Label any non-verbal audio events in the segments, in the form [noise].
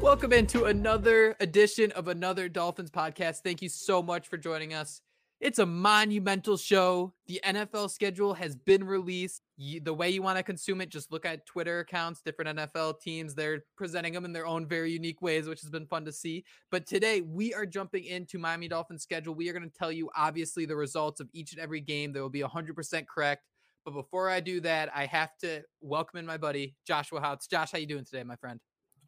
Welcome into another edition of another Dolphins podcast. Thank you so much for joining us. It's a monumental show. The NFL schedule has been released. You, the way you want to consume it, just look at Twitter accounts, different NFL teams. They're presenting them in their own very unique ways, which has been fun to see. But today we are jumping into Miami Dolphins schedule. We are going to tell you, obviously, the results of each and every game. They will be 100% correct. But before I do that, I have to welcome in my buddy Joshua Houts. Josh, how you doing today, my friend?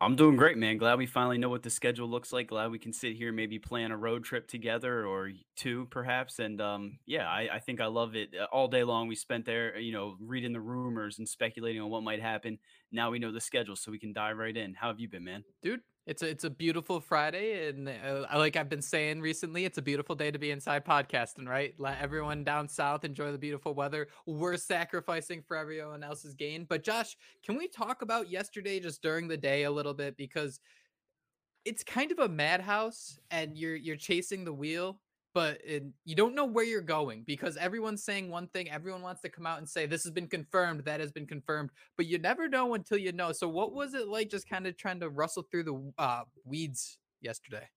I'm doing great, man. Glad we finally know what the schedule looks like. Glad we can sit here, maybe plan a road trip together or two, perhaps. And um, yeah, I, I, think I love it uh, all day long. We spent there, you know, reading the rumors and speculating on what might happen. Now we know the schedule, so we can dive right in. How have you been, man? Dude, it's a it's a beautiful Friday, and uh, like I've been saying recently, it's a beautiful day to be inside podcasting. Right, let everyone down south enjoy the beautiful weather. We're sacrificing for everyone else's gain. But Josh, can we talk about yesterday just during the day a little bit because it's kind of a madhouse, and you're you're chasing the wheel but it, you don't know where you're going because everyone's saying one thing. Everyone wants to come out and say this has been confirmed, that has been confirmed, but you never know until you know. So, what was it like just kind of trying to rustle through the uh, weeds yesterday?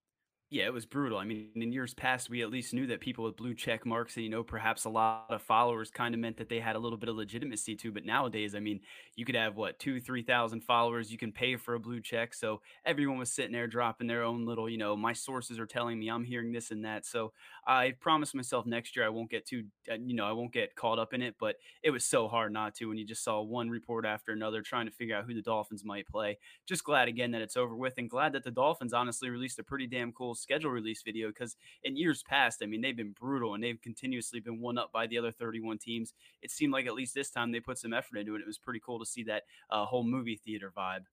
Yeah, it was brutal. I mean, in years past, we at least knew that people with blue check marks and, you know, perhaps a lot of followers kind of meant that they had a little bit of legitimacy too. But nowadays, I mean, you could have what, two, 3,000 followers. You can pay for a blue check. So everyone was sitting there dropping their own little, you know, my sources are telling me I'm hearing this and that. So I promised myself next year I won't get too, uh, you know, I won't get caught up in it. But it was so hard not to when you just saw one report after another trying to figure out who the Dolphins might play. Just glad again that it's over with and glad that the Dolphins honestly released a pretty damn cool schedule release video because in years past, I mean, they've been brutal and they've continuously been one up by the other 31 teams. It seemed like at least this time they put some effort into it. It was pretty cool to see that uh, whole movie theater vibe.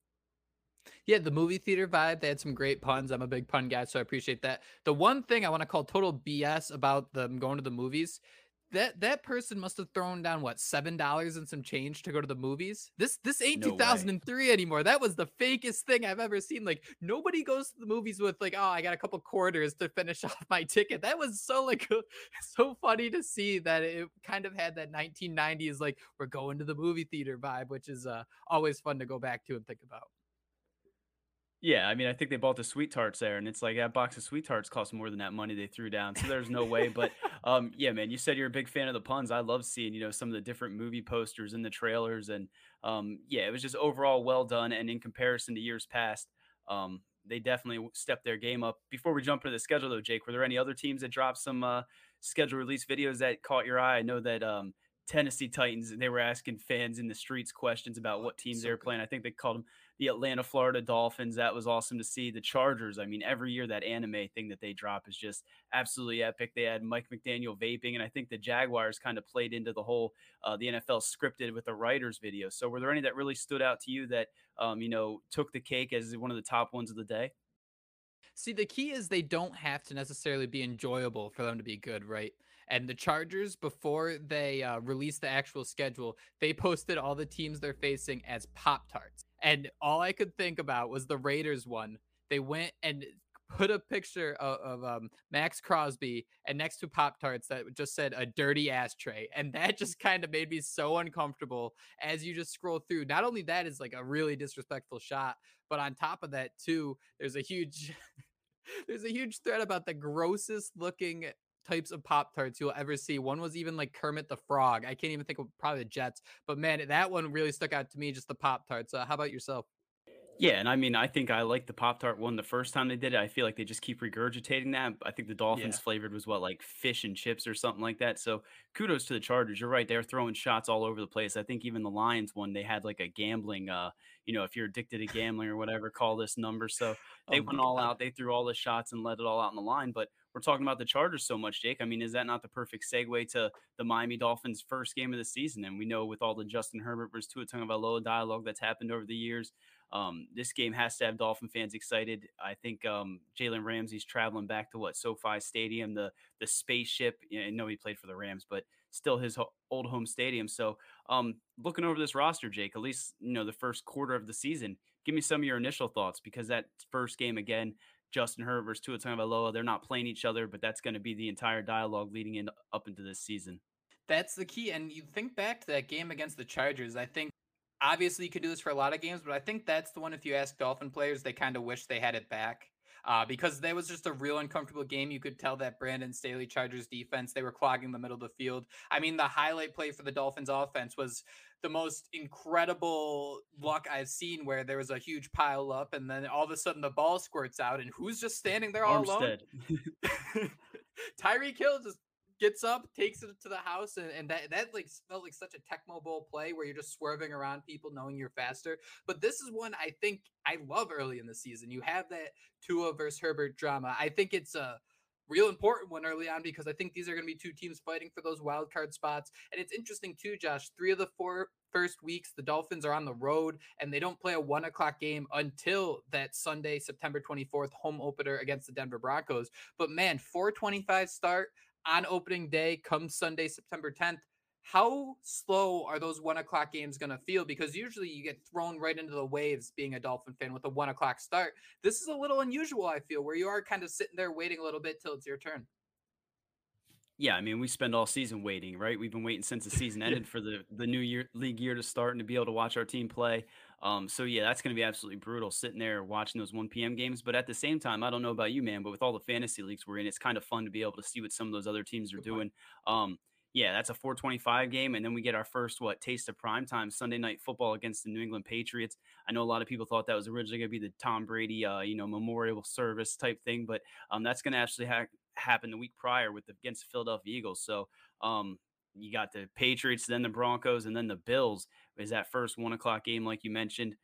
Yeah, the movie theater vibe. They had some great puns. I'm a big pun guy, so I appreciate that. The one thing I want to call total BS about them going to the movies that that person must have thrown down what seven dollars and some change to go to the movies. This this ain't no 2003 way. anymore. That was the fakest thing I've ever seen. Like nobody goes to the movies with like, oh, I got a couple quarters to finish [laughs] off my ticket. That was so like [laughs] so funny to see that it kind of had that 1990s like we're going to the movie theater vibe, which is uh, always fun to go back to and think about. Yeah, I mean, I think they bought the sweet tarts there, and it's like that box of sweet tarts cost more than that money they threw down. So there's no way. But [laughs] um, yeah, man, you said you're a big fan of the puns. I love seeing you know some of the different movie posters and the trailers, and um, yeah, it was just overall well done. And in comparison to years past, um, they definitely stepped their game up. Before we jump into the schedule, though, Jake, were there any other teams that dropped some uh, schedule release videos that caught your eye? I know that um, Tennessee Titans, they were asking fans in the streets questions about what teams so they were playing. I think they called them the Atlanta Florida Dolphins. That was awesome to see. The Chargers, I mean, every year that anime thing that they drop is just absolutely epic. They had Mike McDaniel vaping, and I think the Jaguars kind of played into the whole uh, the NFL scripted with the writers video. So, were there any that really stood out to you that um, you know took the cake as one of the top ones of the day? See, the key is they don't have to necessarily be enjoyable for them to be good, right? And the Chargers, before they uh, released the actual schedule, they [laughs] posted all the teams they're facing as Pop Tarts. And all I could think about was the Raiders one. They went and put a picture of, of um, Maxx Crosby and next to Pop Tarts that just said a dirty ashtray. And that just kind of made me so uncomfortable as you just scroll through. Not only that is like a really disrespectful shot, but on top of that, too, there's a huge. [laughs] there's a huge thread about the grossest looking types of Pop Tarts you'll ever see. One was even like Kermit the Frog. I can't even think of probably the Jets, but man, that one really stuck out to me. Just the Pop Tarts. Uh, how about yourself? Yeah, and I mean, I think I like the Pop Tart one the first time they did it. I feel like they just keep regurgitating that. I think the Dolphins yeah. flavored was what, like fish and chips or something like that. So kudos to the Chargers. You're right; they're throwing shots all over the place. I think even the Lions one, they had like a gambling, uh, you know, if you're addicted to gambling or whatever, call this number. So they Oh went all God. out. They threw all the shots and let it all out on the line. But we're talking about the Chargers so much, Jake. I mean, is that not the perfect segue to the Miami Dolphins' first game of the season? And we know with all the Justin Herbert versus Tua Tagovailoa dialogue that's happened over the years, um, this game has to have Dolphin fans excited. I think um, Jalen Ramsey's traveling back to what SoFi Stadium, the the spaceship. You know, I know he played for the Rams, but still his ho- old home stadium. So, um, looking over this roster, Jake, at least you know the first quarter of the season. Give me some of your initial thoughts because that first game again, Justin Herbert versus Tua Tagovailoa, they're not playing each other, but that's going to be the entire dialogue leading in up into this season. That's the key. And you think back to that game against the Chargers. I think obviously you could do this for a lot of games, but I think that's the one. If you ask Dolphin players, they kind of wish they had it back. Uh, because that was just a real uncomfortable game. You could tell that Brandon Staley Chargers defense, they were clogging the middle of the field. I mean, the highlight play for the Dolphins offense was the most incredible luck I've seen where there was a huge pile up and then all of a sudden the ball squirts out and who's just standing there all alone? Armstead. [laughs] [laughs] Tyreek Hill just gets up, takes it to the house, and, and that that like felt like such a Tecmo Bowl play where you're just swerving around people knowing you're faster. But this is one I think I love early in the season. You have that Tua versus Herbert drama. I think it's a real important one early on because I think these are going to be two teams fighting for those wild card spots. And it's interesting too, Josh. Three of the four first weeks, the Dolphins are on the road and they don't play a one o'clock game until that Sunday, September 24th home opener against the Denver Broncos. But man, 425 start on opening day come Sunday, September 10th. How slow are those one o'clock games going to feel? Because usually you get thrown right into the waves being a Dolphin fan with a one o'clock start. This is a little unusual, I feel, where you are kind of sitting there waiting a little bit till it's your turn. Yeah, I mean, we spend all season waiting, right? We've been waiting since the [laughs] season ended for the the new year league year to start and to be able to watch our team play. Um, so yeah, that's going to be absolutely brutal sitting there watching those 1 p.m. games. But at the same time, I don't know about you, man, but with all the fantasy leagues we're in, it's kind of fun to be able to see what some of those other teams are Good doing. Um, yeah, that's a 425 game, and then we get our first what taste of prime time Sunday night football against the New England Patriots. I know a lot of people thought that was originally going to be the Tom Brady, uh, you know, memorial service type thing, but um, that's going to actually ha- happen the week prior with the, against the Philadelphia Eagles. So um, you got the Patriots, then the Broncos, and then the Bills. Is that first one o'clock game, like you mentioned?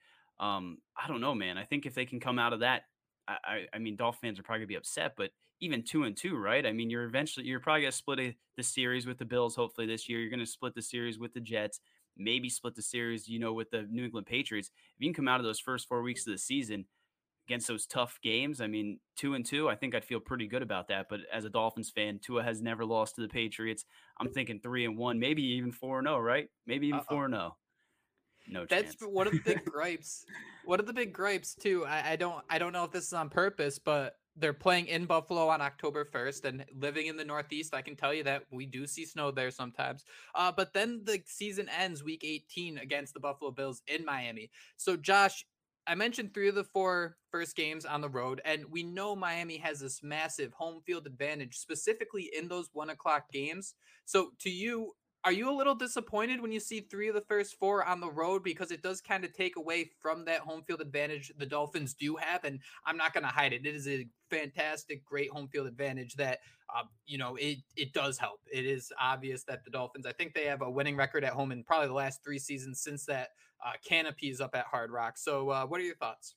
Um, I don't know, man. I think if they can come out of that, I, I, mean, Dolphin fans are probably gonna be upset, but even two and two, right? I mean, you're eventually you're probably gonna split a, the series with the Bills. Hopefully this year, you're gonna split the series with the Jets. Maybe split the series, you know, with the New England Patriots. If you can come out of those first four weeks of the season against those tough games, I mean, two and two, I think I'd feel pretty good about that. But as a Dolphins fan, Tua has never lost to the Patriots. I'm thinking three and one, maybe even four and zero, right? Maybe even Uh-oh. four and zero. No That's chance. one of the big [laughs] gripes. One of the big gripes too. I, I don't I don't know if this is on purpose, but they're playing in Buffalo on October 1st and living in the Northeast. I can tell you that we do see snow there sometimes. Uh, but then the season ends week 18 against the Buffalo Bills in Miami. So, Josh, I mentioned three of the four first games on the road, and we know Miami has this massive home field advantage, specifically in those one o'clock games. So, to you, are you a little disappointed when you see three of the first four on the road because it does kind of take away from that home field advantage the Dolphins do have? And I'm not going to hide it; it is a fantastic, great home field advantage that um, you know it it does help. It is obvious that the Dolphins, I think they have a winning record at home in probably the last three seasons since that uh, canopy is up at Hard Rock. So, uh, what are your thoughts?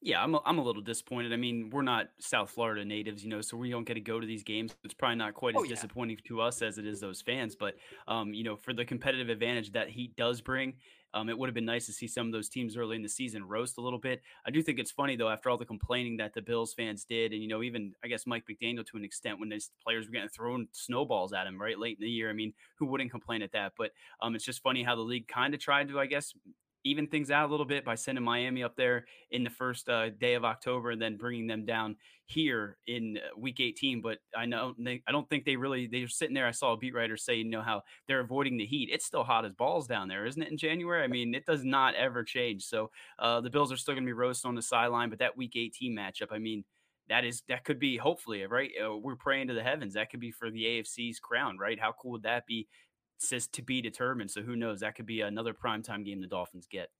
Yeah, I'm a, I'm a little disappointed. I mean, we're not South Florida natives, you know, so we don't get to go to these games. It's probably not quite as Oh, yeah. disappointing to us as it is those fans. But, um, you know, for the competitive advantage that Heat does bring, um, it would have been nice to see some of those teams early in the season roast a little bit. I do think it's funny though, after all the complaining that the Bills fans did, and you know, even I guess Mike McDaniel to an extent when these players were getting thrown snowballs at him right late in the year. I mean, who wouldn't complain at that? But um, it's just funny how the league kind of tried to, I guess, even things out a little bit by sending Miami up there in the first uh, day of October and then bringing them down here in uh, week 18 but I know they, I don't think they really they're sitting there I saw a beat writer say you know how they're avoiding the heat. It's still hot as balls down there isn't it in January? I mean it does not ever change. So uh, the Bills are still going to be roasting on the sideline but that week 18 matchup I mean that is that could be hopefully right? Uh, we're praying to the heavens. That could be for the AFC's crown right? How cool would that be says to be determined so who knows that could be another primetime game the Dolphins get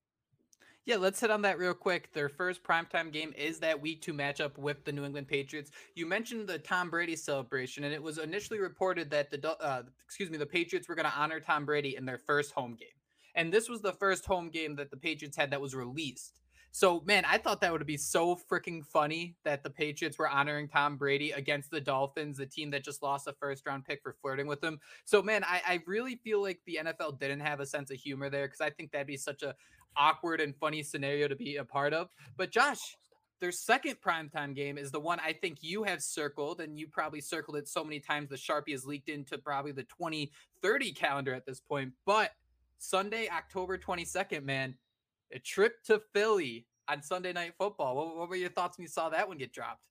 Yeah, let's hit on that real quick. Their first primetime game is that week two matchup with the New England Patriots. You mentioned the Tom Brady celebration, and it was initially reported that the uh, excuse me the Patriots were going to honor Tom Brady in their first home game. and this was the first home game that the Patriots had that was released. So, man, I thought that would be so freaking funny that the Patriots were honoring Tom Brady against the Dolphins, the team that just lost a first round pick for flirting with him. So, man, I, I really feel like the NFL didn't have a sense of humor there because I think that'd be such a awkward and funny scenario to be a part of. But Josh, their second primetime game is the one I think you have circled, and you probably circled it so many times the Sharpie has leaked into probably the 2030 calendar at this point. But Sunday, October 22nd, man, a trip to Philly on Sunday Night Football. What, what were your thoughts when you saw that one get dropped?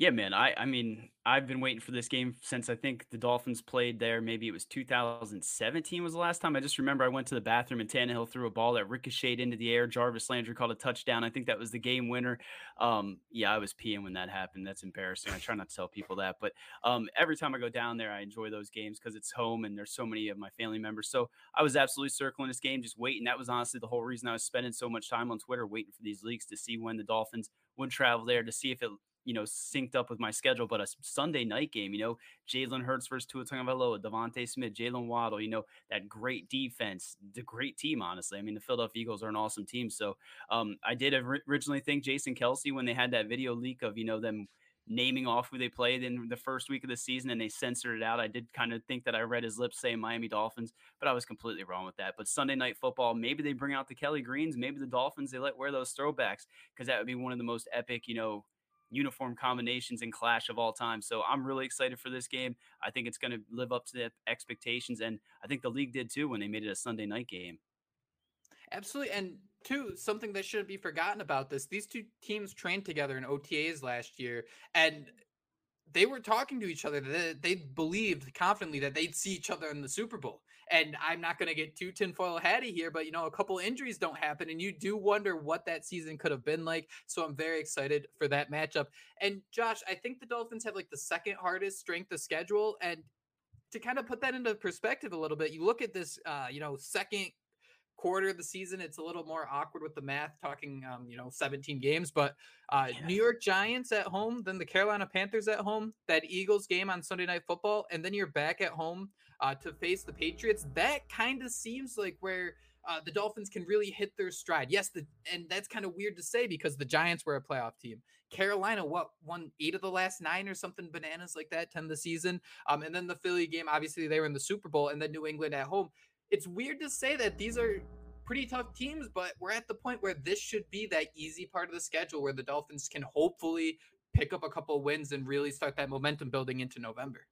Yeah, man. I I mean, I've been waiting for this game since I think the Dolphins played there. Maybe it was 2017 was the last time. I just remember I went to the bathroom and Tannehill threw a ball that ricocheted into the air. Jarvis Landry called a touchdown. I think that was the game winner. Um, yeah, I was peeing when that happened. That's embarrassing. I try not to tell people that, but um, every time I go down there, I enjoy those games because it's home and there's so many of my family members. So I was absolutely circling this game, just waiting. That was honestly the whole reason I was spending so much time on Twitter waiting for these leaks to see when the Dolphins would travel there to see if it you know, synced up with my schedule. But a Sunday night game, you know, Jalen Hurts versus Tua Tagovailoa, DeVonta Smith, Jaylen Waddle, you know, that great defense, the great team. Honestly, I mean, the Philadelphia Eagles are an awesome team. So um, I did originally think Jason Kelce when they had that video leak of you know them naming off who they played in the first week of the season and they censored it out. I did kind of think that I read his lips saying Miami Dolphins, but I was completely wrong with that. But Sunday night football, maybe they bring out the Kelly Greens, maybe the Dolphins, they let wear those throwbacks because that would be one of the most epic, you know, uniform combinations and clash of all time. So I'm really excited for this game. I think it's going to live up to the expectations, and I think the league did too when they made it a Sunday night game. Absolutely, and two something that shouldn't be forgotten about this: these two teams trained together in OTAs last year, and they were talking to each other. They, they believed confidently that they'd see each other in the Super Bowl. And I'm not going to get too tinfoil hatty here, but you know, a couple injuries don't happen, and you do wonder what that season could have been like. So I'm very excited for that matchup. And Josh, I think the Dolphins have like the second hardest strength of schedule, and to kind of put that into perspective a little bit, you look at this, uh, you know, second quarter of the season, it's a little more awkward with the math, talking, um, you know, 17 games. But uh, yeah. New York Giants at home, then the Carolina Panthers at home, that Eagles game on Sunday Night Football, and then you're back at home uh, to face the Patriots. That kind of seems like where. Uh, the Dolphins can really hit their stride. Yes, the and that's kind of weird to say because the Giants were a playoff team. Carolina, what won eight of the last nine or something bananas like that, 10 the season. Um, and then the Philly game, obviously they were in the Super Bowl, and then New England at home it's weird to say that these are pretty tough teams, but we're at the point where this should be that easy part of the schedule where the Dolphins can hopefully pick up a couple wins and really start that momentum building into November.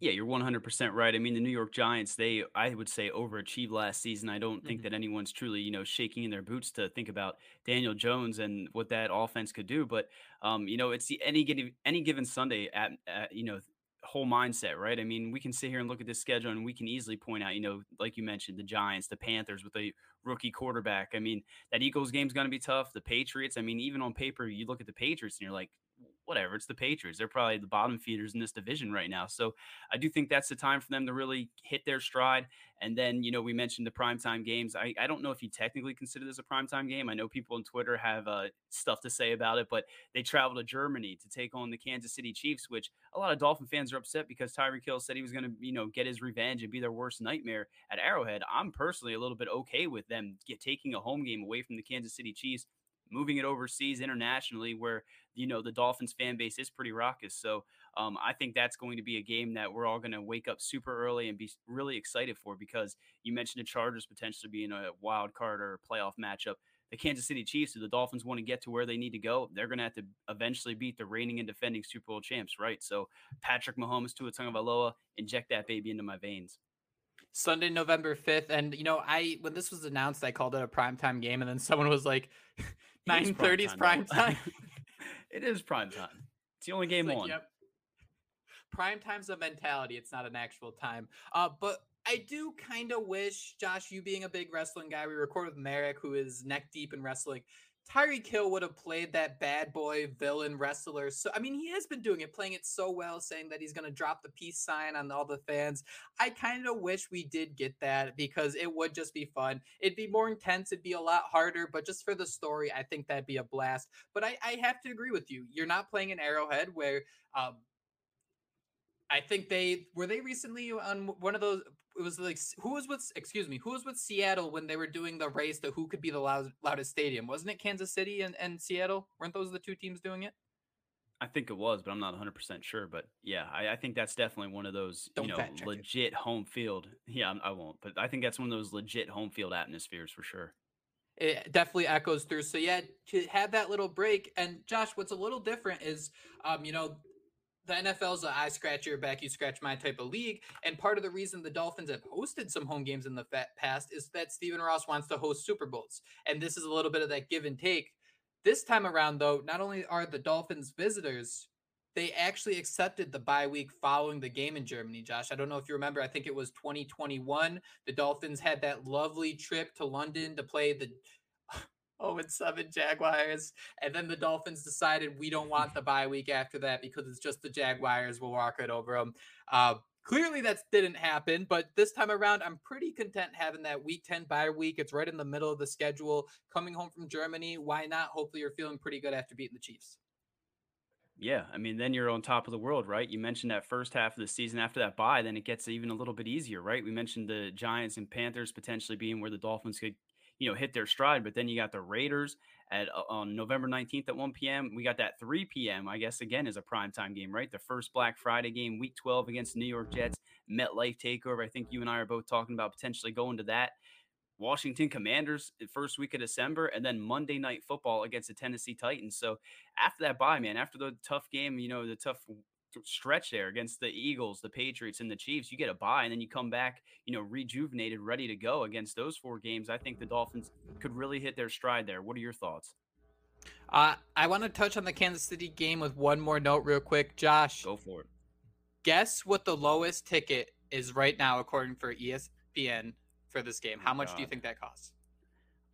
Yeah, you're 100% right. I mean, the New York Giants, they, I would say, overachieved last season. I don't think mm-hmm. that anyone's truly, you know, shaking in their boots to think about Daniel Jones and what that offense could do. But, um, you know, it's the any given any given Sunday at, at you know whole mindset, right? I mean, we can sit here and look at this schedule and we can easily point out, you know, like you mentioned, the Giants, the Panthers with a rookie quarterback. I mean, that Eagles game's going to be tough. The Patriots, I mean, even on paper, you look at the Patriots and you're like, whatever. It's the Patriots. They're probably the bottom feeders in this division right now. So I do think that's the time for them to really hit their stride. And then, you know, we mentioned the primetime games. I, I don't know if you technically consider this a primetime game. I know people on Twitter have uh, stuff to say about it, but they travel to Germany to take on the Kansas City Chiefs, which a lot of Dolphin fans are upset because Tyreek Hill said he was going to, you know, get his revenge and be their worst nightmare at Arrowhead. I'm personally a little bit okay with them get, taking a home game away from the Kansas City Chiefs moving it overseas internationally where you know the dolphins fan base is pretty raucous so um, i think that's going to be a game that we're all going to wake up super early and be really excited for because you mentioned the chargers potentially being a wild card or playoff matchup the kansas city chiefs if the dolphins want to get to where they need to go they're going to have to eventually beat the reigning and defending super bowl champs right so patrick mahomes tua tagovailoa inject that baby into my veins Sunday, November 5th. And, you know, I, when this was announced, I called it a primetime game. And then someone was like, [laughs] 9:30 is prime time. [laughs] [laughs] it is prime time. It's the only game like, on. Yep. Prime time's a mentality. It's not an actual time. Uh, but I do kind of wish, Josh, you being a big wrestling guy, we record with Merrick, who is neck deep in wrestling. Tyreek Hill would have played that bad boy villain wrestler. So I mean, he has been doing it, playing it so well, saying that he's going to drop the peace sign on all the fans. I kind of wish we did get that because it would just be fun. It'd be more intense. It'd be a lot harder, but just for the story, I think that'd be a blast. But I, I have to agree with you. You're not playing an Arrowhead where um, I think they were they recently on one of those. It was like who was with excuse me who was with Seattle when they were doing the race to who could be the loud, loudest stadium? Wasn't it Kansas City and, and Seattle? Weren't those the two teams doing it? I think it was, but I'm not 100 percent sure. But yeah, I, I, think that's definitely one of those Don't you know legit it. home field. Yeah, I won't, but I think that's one of those legit home field atmospheres for sure. It definitely echoes through. So yeah, to have that little break, and Josh, what's a little different is, um, you know, the NFL's a I scratch your back, you scratch my type of league. And part of the reason the Dolphins have hosted some home games in the past is that Stephen Ross wants to host Super Bowls. And this is a little bit of that give and take. This time around, though, not only are the Dolphins visitors, they actually accepted the bye week following the game in Germany, Josh. I don't know if you remember, I think it was 2021. The Dolphins had that lovely trip to London to play the 0 and 7 Jaguars. And then the Dolphins decided we don't want the bye week after that because it's just the Jaguars. We'll walk it over them. Uh, clearly that didn't happen, but this time around, I'm pretty content having that week 10 bye week. It's right in the middle of the schedule. Coming home from Germany, why not? Hopefully you're feeling pretty good after beating the Chiefs. Yeah, I mean, then you're on top of the world, right? You mentioned that first half of the season after that bye, then it gets even a little bit easier, right? We mentioned the Giants and Panthers potentially being where the Dolphins could you know hit their stride. But then you got the Raiders at uh, on November 19th at 1 p.m. We got that 3 p.m. I guess again is a prime time game, right? The first Black Friday game, Week 12 against New York Jets, MetLife takeover. I think you and I are both talking about potentially going to that. Washington Commanders first week of December, and then Monday Night Football against the Tennessee Titans. So after that bye, man, after the tough game, you know, the tough stretch there against the Eagles, the Patriots, and the Chiefs. You get a bye, and then you come back, you know, rejuvenated, ready to go against those four games. I think the Dolphins could really hit their stride there. What are your thoughts? Uh, I want to touch on the Kansas City game with one more note, real quick. Josh, go for it. Guess what the lowest ticket is right now, according for ESPN for this game. How much God. do you think that costs?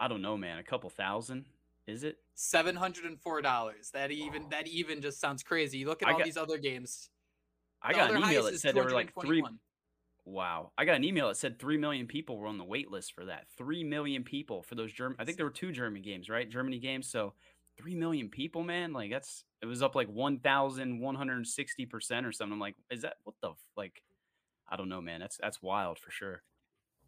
I don't know, man. A couple thousand. Is it seven hundred and four dollars? That even that even just sounds crazy. You look at I all got, these other games. I got an email that said there were like three. Wow, I got an email that said three million people were on the wait list for that. Three million people for those German. I think there were two German games, right? Germany games. So three million people, man. Like that's it was up like one thousand one hundred sixty percent or something. I'm like, is that what the like? I don't know, man. That's that's wild for sure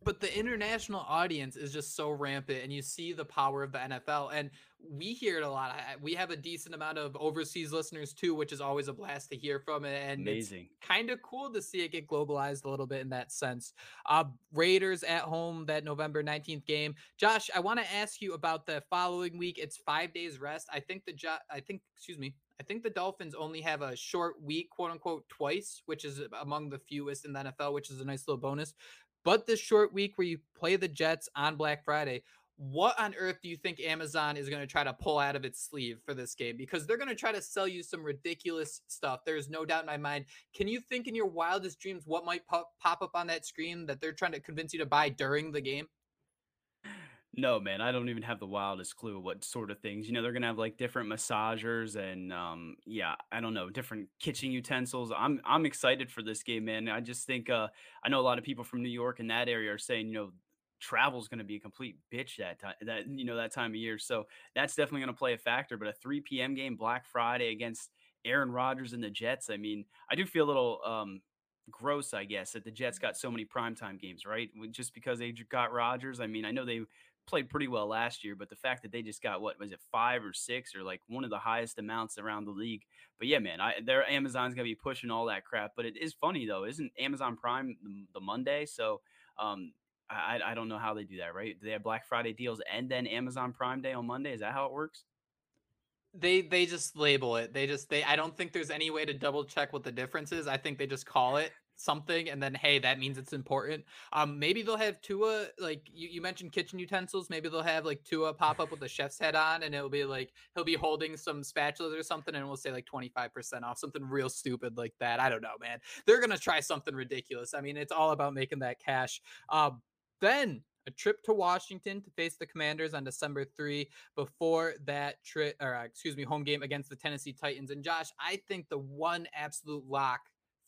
but the international audience is just so rampant and you see the power of the NFL and we hear it a lot. We have a decent amount of overseas listeners too, which is always a blast to hear from and amazing. Kind of cool to see it get globalized a little bit in that sense. Uh Raiders at home that November 19th game. Josh, I want to ask you about the following week. It's 5 days rest. I think the jo- I think excuse me. I think the Dolphins only have a short week, quote unquote, twice, which is among the fewest in the NFL, which is a nice little bonus. But this short week where you play the Jets on Black Friday, what on earth do you think Amazon is going to try to pull out of its sleeve for this game? Because they're going to try to sell you some ridiculous stuff. There's no doubt in my mind. Can you think in your wildest dreams what might pop, pop up on that screen that they're trying to convince you to buy during the game? No, man, I don't even have the wildest clue what sort of things. You know, they're gonna have like different massagers and um yeah, I don't know, different kitchen utensils. I'm I'm excited for this game, man. I just think uh I know a lot of people from New York and that area are saying, you know, travel's going to be a complete bitch that time that you know that time of year. So that's definitely going to play a factor, but a 3 p.m. game Black Friday against Aaron Rodgers and the Jets, I mean, I do feel a little um gross, I guess, that the Jets got so many primetime games, right? Just because they got Rodgers. I mean, I know they played pretty well last year, but the fact that they just got what was it five or six or like one of the highest amounts around the league. But yeah, man, I their Amazon's gonna be pushing all that crap. But it is funny though, isn't Amazon Prime the, the Monday? So um, I I don't know how they do that, right? Do they have Black Friday deals and then Amazon Prime Day on Monday? Is that how it works? They they just label it. They just they I don't think there's any way to double check what the difference is. I think they just call it something and then hey that means it's important um maybe they'll have tua like you, you mentioned kitchen utensils maybe they'll have like tua pop up with a chef's head on and it'll be like he'll be holding some spatulas or something and we'll say like 25% off something real stupid like that i don't know man they're gonna try something ridiculous i mean it's all about making that cash um then a trip to Washington to face the Commanders on December 3 before that trip, or uh, excuse me, home game against the Tennessee Titans. And Josh, I think the one absolute lock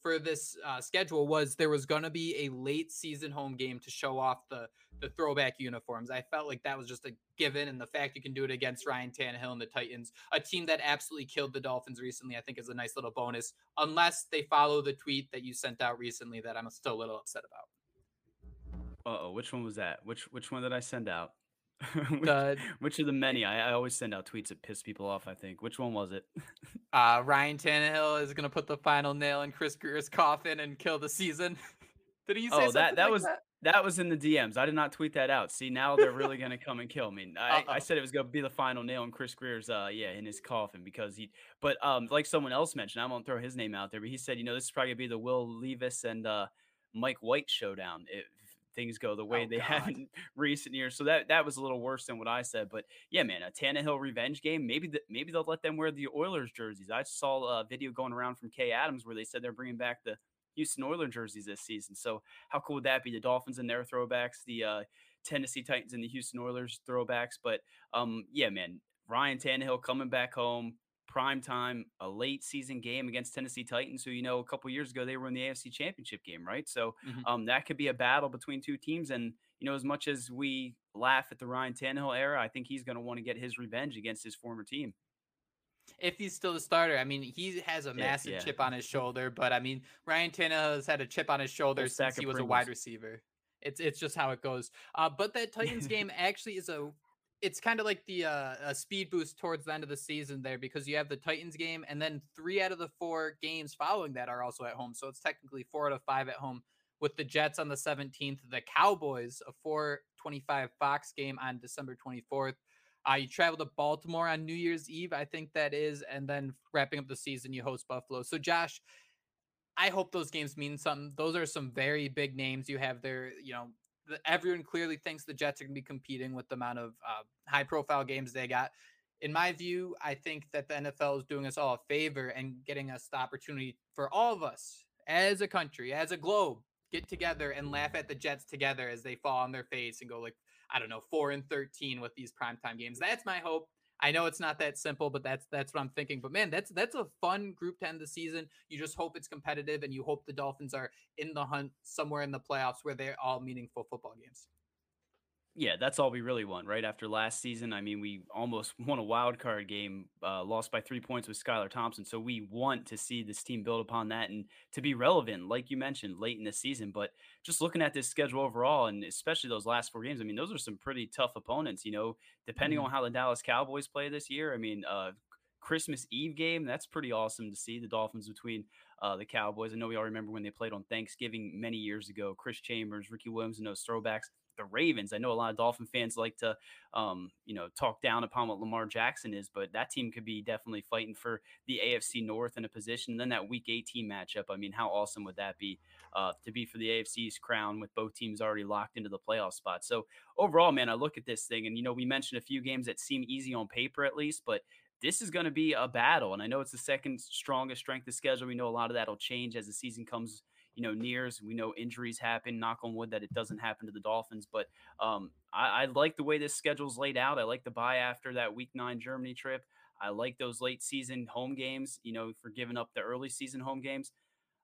for this uh, schedule was there was going to be a late season home game to show off the the throwback uniforms. I felt like that was just a given, and the fact you can do it against Ryan Tannehill and the Titans, a team that absolutely killed the Dolphins recently, I think is a nice little bonus. Unless they follow the tweet that you sent out recently, that I'm still a little upset about. Uh oh, which one was that? Which which one did I send out? [laughs] which, the, which of the many? I, I, always send out tweets that piss people off. I think. Which one was it? [laughs] uh, Ryan Tannehill is gonna put the final nail in Chris Grier's coffin and kill the season. [laughs] Did he say oh, that that like was that? that? was in the DMs. I did not tweet that out. See, now they're really gonna come and kill me. I, I said it was gonna be the final nail in Chris Grier's, uh yeah in his coffin because he. But um like someone else mentioned, I won't throw his name out there, but he said you know this is probably gonna be the Will Levis and uh Mike White showdown. It, things go the way oh, they [laughs] God. have in recent years. So that that was a little worse than what I said. But yeah, man, a Tannehill revenge game. Maybe the, maybe they'll let them wear the Oilers jerseys. I saw a video going around from Kay Adams where they said they're bringing back the Houston Oilers jerseys this season. So how cool would that be? The Dolphins and their throwbacks, the uh, Tennessee Titans and the Houston Oilers throwbacks. But um, yeah, man, Ryan Tannehill coming back home, prime time, a late season game against Tennessee Titans, who you know a couple years ago they were in the AFC Championship game, right? So mm-hmm. um, that could be a battle between two teams. And you know, as much as we laugh at the Ryan Tannehill era, I think he's going to want to get his revenge against his former team. If he's still the starter, I mean, he has a massive yeah, yeah. chip on his shoulder. But I mean, Ryan Tannehill has had a chip on his shoulder since he was Pringles. a wide receiver. It's it's just how it goes. Uh, but that Titans [laughs] game actually is a it's kind of like the uh, a speed boost towards the end of the season there because you have the Titans game and then three out of the four games following that are also at home. So it's technically four out of five at home with the Jets on the 17th, the Cowboys, a 425 Fox game on December 24th. Uh, you travel to Baltimore on New Year's Eve, I think that is, and then wrapping up the season, you host Buffalo. So, Josh, I hope those games mean something. Those are some very big names you have there. You know, everyone clearly thinks the Jets are going to be competing with the amount of uh, high profile games they got. In my view, I think that the NFL is doing us all a favor and getting us the opportunity for all of us as a country, as a globe, get together and laugh at the Jets together as they fall on their face and go like, I don't know, four and 13 with these primetime games. That's my hope. I know it's not that simple, but that's that's what I'm thinking. But man, that's that's a fun group to end the season. You just hope it's competitive, and you hope the Dolphins are in the hunt somewhere in the playoffs where they're all meaningful football games. Yeah, that's all we really want, right? After last season, I mean, we almost [laughs] won a wild card game, uh, lost by three points with Skylar Thompson. So we want to see this team build upon that and to be relevant, like you mentioned, late in the season. But just looking at this schedule overall, and especially those last four games, I mean, those are some pretty tough opponents. You know, depending mm-hmm. on how the Dallas Cowboys play this year. I mean, uh, Christmas Eve game, that's pretty awesome to see the Dolphins between uh, the Cowboys. I know we all remember when they played on Thanksgiving many years ago. Chris Chambers, Ricky Williams, and those throwbacks the Ravens. I know a lot of Dolphin fans like to, um, you know, talk down upon what Lamar Jackson is, but that team could be definitely fighting for the AFC North in a position. And then that Week 18 matchup. I mean, how awesome would that be uh, to be for the AFC's crown with both teams already locked into the playoff spot? So overall, man, I look at this thing, and you know, we mentioned a few games that seem easy on paper at least, but this is going to be a battle. And I know it's the second strongest strength of schedule. We know a lot of that will change as the season comes you know nears. We know injuries happen. Knock on wood that it doesn't happen to the Dolphins. But um, I, I like the way this schedule's laid out. I like the bye after that Week Nine Germany trip. I like those late season home games. You know, for giving up the early season home games.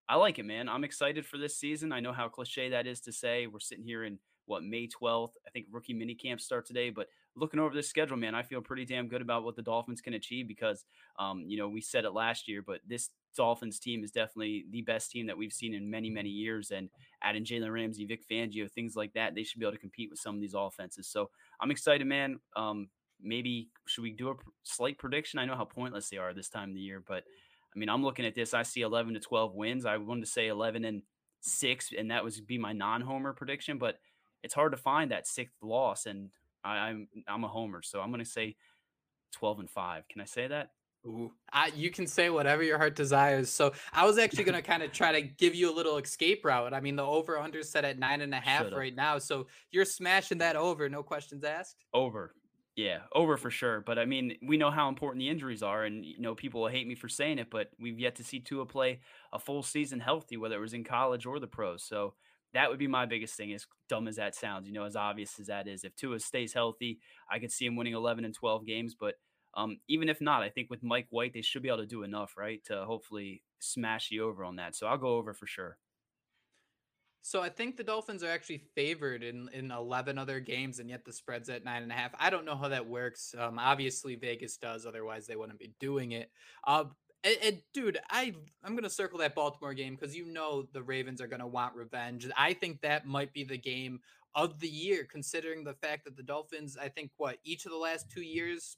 I like it, man. I'm excited for this season. I know how cliche that is to say. We're sitting here in what May 12th. I think rookie mini camps start today, but looking over this schedule, man, I feel pretty damn good about what the Dolphins can achieve because, um, you know, we said it last year, but this Dolphins team is definitely the best team that we've seen in many, many years. And adding Jalen Ramsey, Vic Fangio, things like that, they should be able to compete with some of these offenses. So I'm excited, man. Um, maybe should we do a slight prediction? I know how pointless they are this time of the year, but I mean, I'm looking at this. I see 11 to 12 wins. I wanted to say 11 and six, and that would be my non-homer prediction, but it's hard to find that sixth loss. And I, I'm, I'm a homer, so I'm going to say 12 and five. Can I say that? Ooh, I, you can say whatever your heart desires. So I was actually going [laughs] to kind of try to give you a little escape route. I mean, the over under set at nine and a half right now. So you're smashing that over, no questions asked. Over. Yeah, over for sure. But I mean, we know how important the injuries are, and you know people will hate me for saying it, but we've yet to see Tua play a full season healthy, whether it was in college or the pros. So that would be my biggest thing. As dumb as that sounds, you know, as obvious as that is, if Tua stays healthy, I could see him winning 11 and 12 games. But Um, even if not, I think with Mike White, they should be able to do enough, right, to hopefully smash the over on that. So I'll go over for sure. So I think the Dolphins are actually favored in in eleven other games, and yet the spread's at nine and a half. I don't know how that works. Um, obviously Vegas does, otherwise they wouldn't be doing it. Uh, and, and, dude, I I'm gonna circle that Baltimore game because you know the Ravens are gonna want revenge. I think that might be the game of the year, considering the fact that the Dolphins, I think, what each of the last two years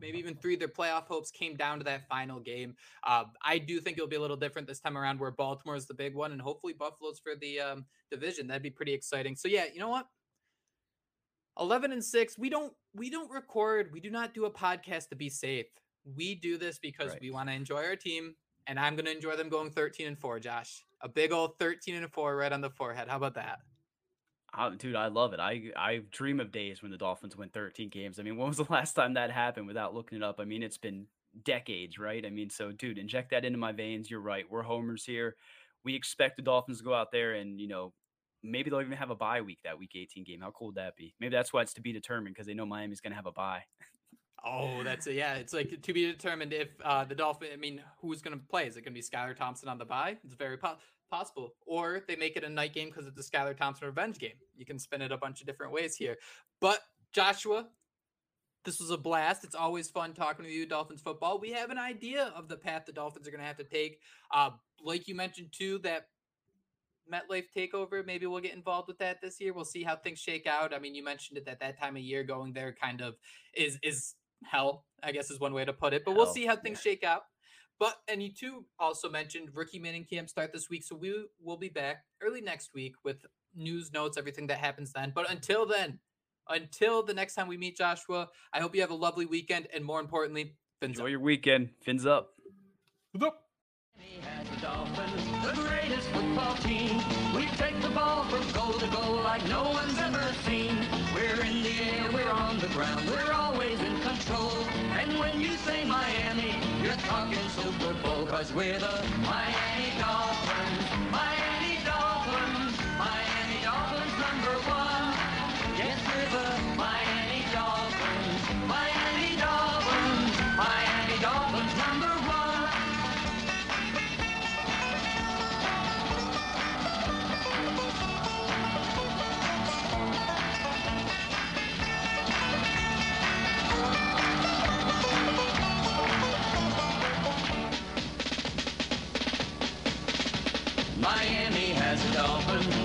maybe even three of their playoff hopes came down to that final game. Uh, I do think it'll be a little different this time around, where Baltimore is the big one, and hopefully Buffalo's for the um, division. That'd be pretty exciting. So yeah, you know what? 11 and 6 we don't we don't record we do not do a podcast to be safe we do this because right. we want to enjoy our team and i'm going to enjoy them going 13 and 4 josh a big old 13 and 4 right on the forehead how about that Oh, dude, I love it. I I dream of days when the Dolphins win 13 games. I mean, [laughs] when was the last time that happened without looking it up? I mean, it's been decades, right? I mean, so dude, inject that into my veins. You're right. We're homers here. We expect the Dolphins to go out there and, you know, maybe they'll even have a bye week that week 18 game. How cool would that be? Maybe that's why it's to be determined because they know Miami's going to have a bye. Oh, that's a, yeah. It's like to be determined if uh, the Dolphin. I mean, who's going to play? Is it going to be Skylar Thompson on the bye? It's very po- possible. Or they make it a night game because it's a Skylar Thompson revenge game. You can spin it a bunch of different ways here. But Joshua, this was a blast. It's always fun talking to you, Dolphins football. We have an idea of the path the Dolphins are going to have to take. Uh, like you mentioned too, that MetLife takeover. Maybe we'll get involved with that this year. We'll see how things shake out. I mean, you mentioned it that that time of year going there kind of is is hell. I guess is one way to put it. But hell, we'll see how things yeah. shake out. But and you too also mentioned rookie minicamp camp start this week, so we will be back early next week with news notes, everything that happens then. But until then, until the next time we meet, Joshua, I hope you have a lovely weekend, and more importantly, fins enjoy up. your weekend. Fins up. Fins up. The greatest football team. We take the ball from goal to goal like no one's ever seen. We're in the air, we're on the ground, we're always in control. And when you say Miami, you're talking Super Bowl, cause we're the Miami Dolphins.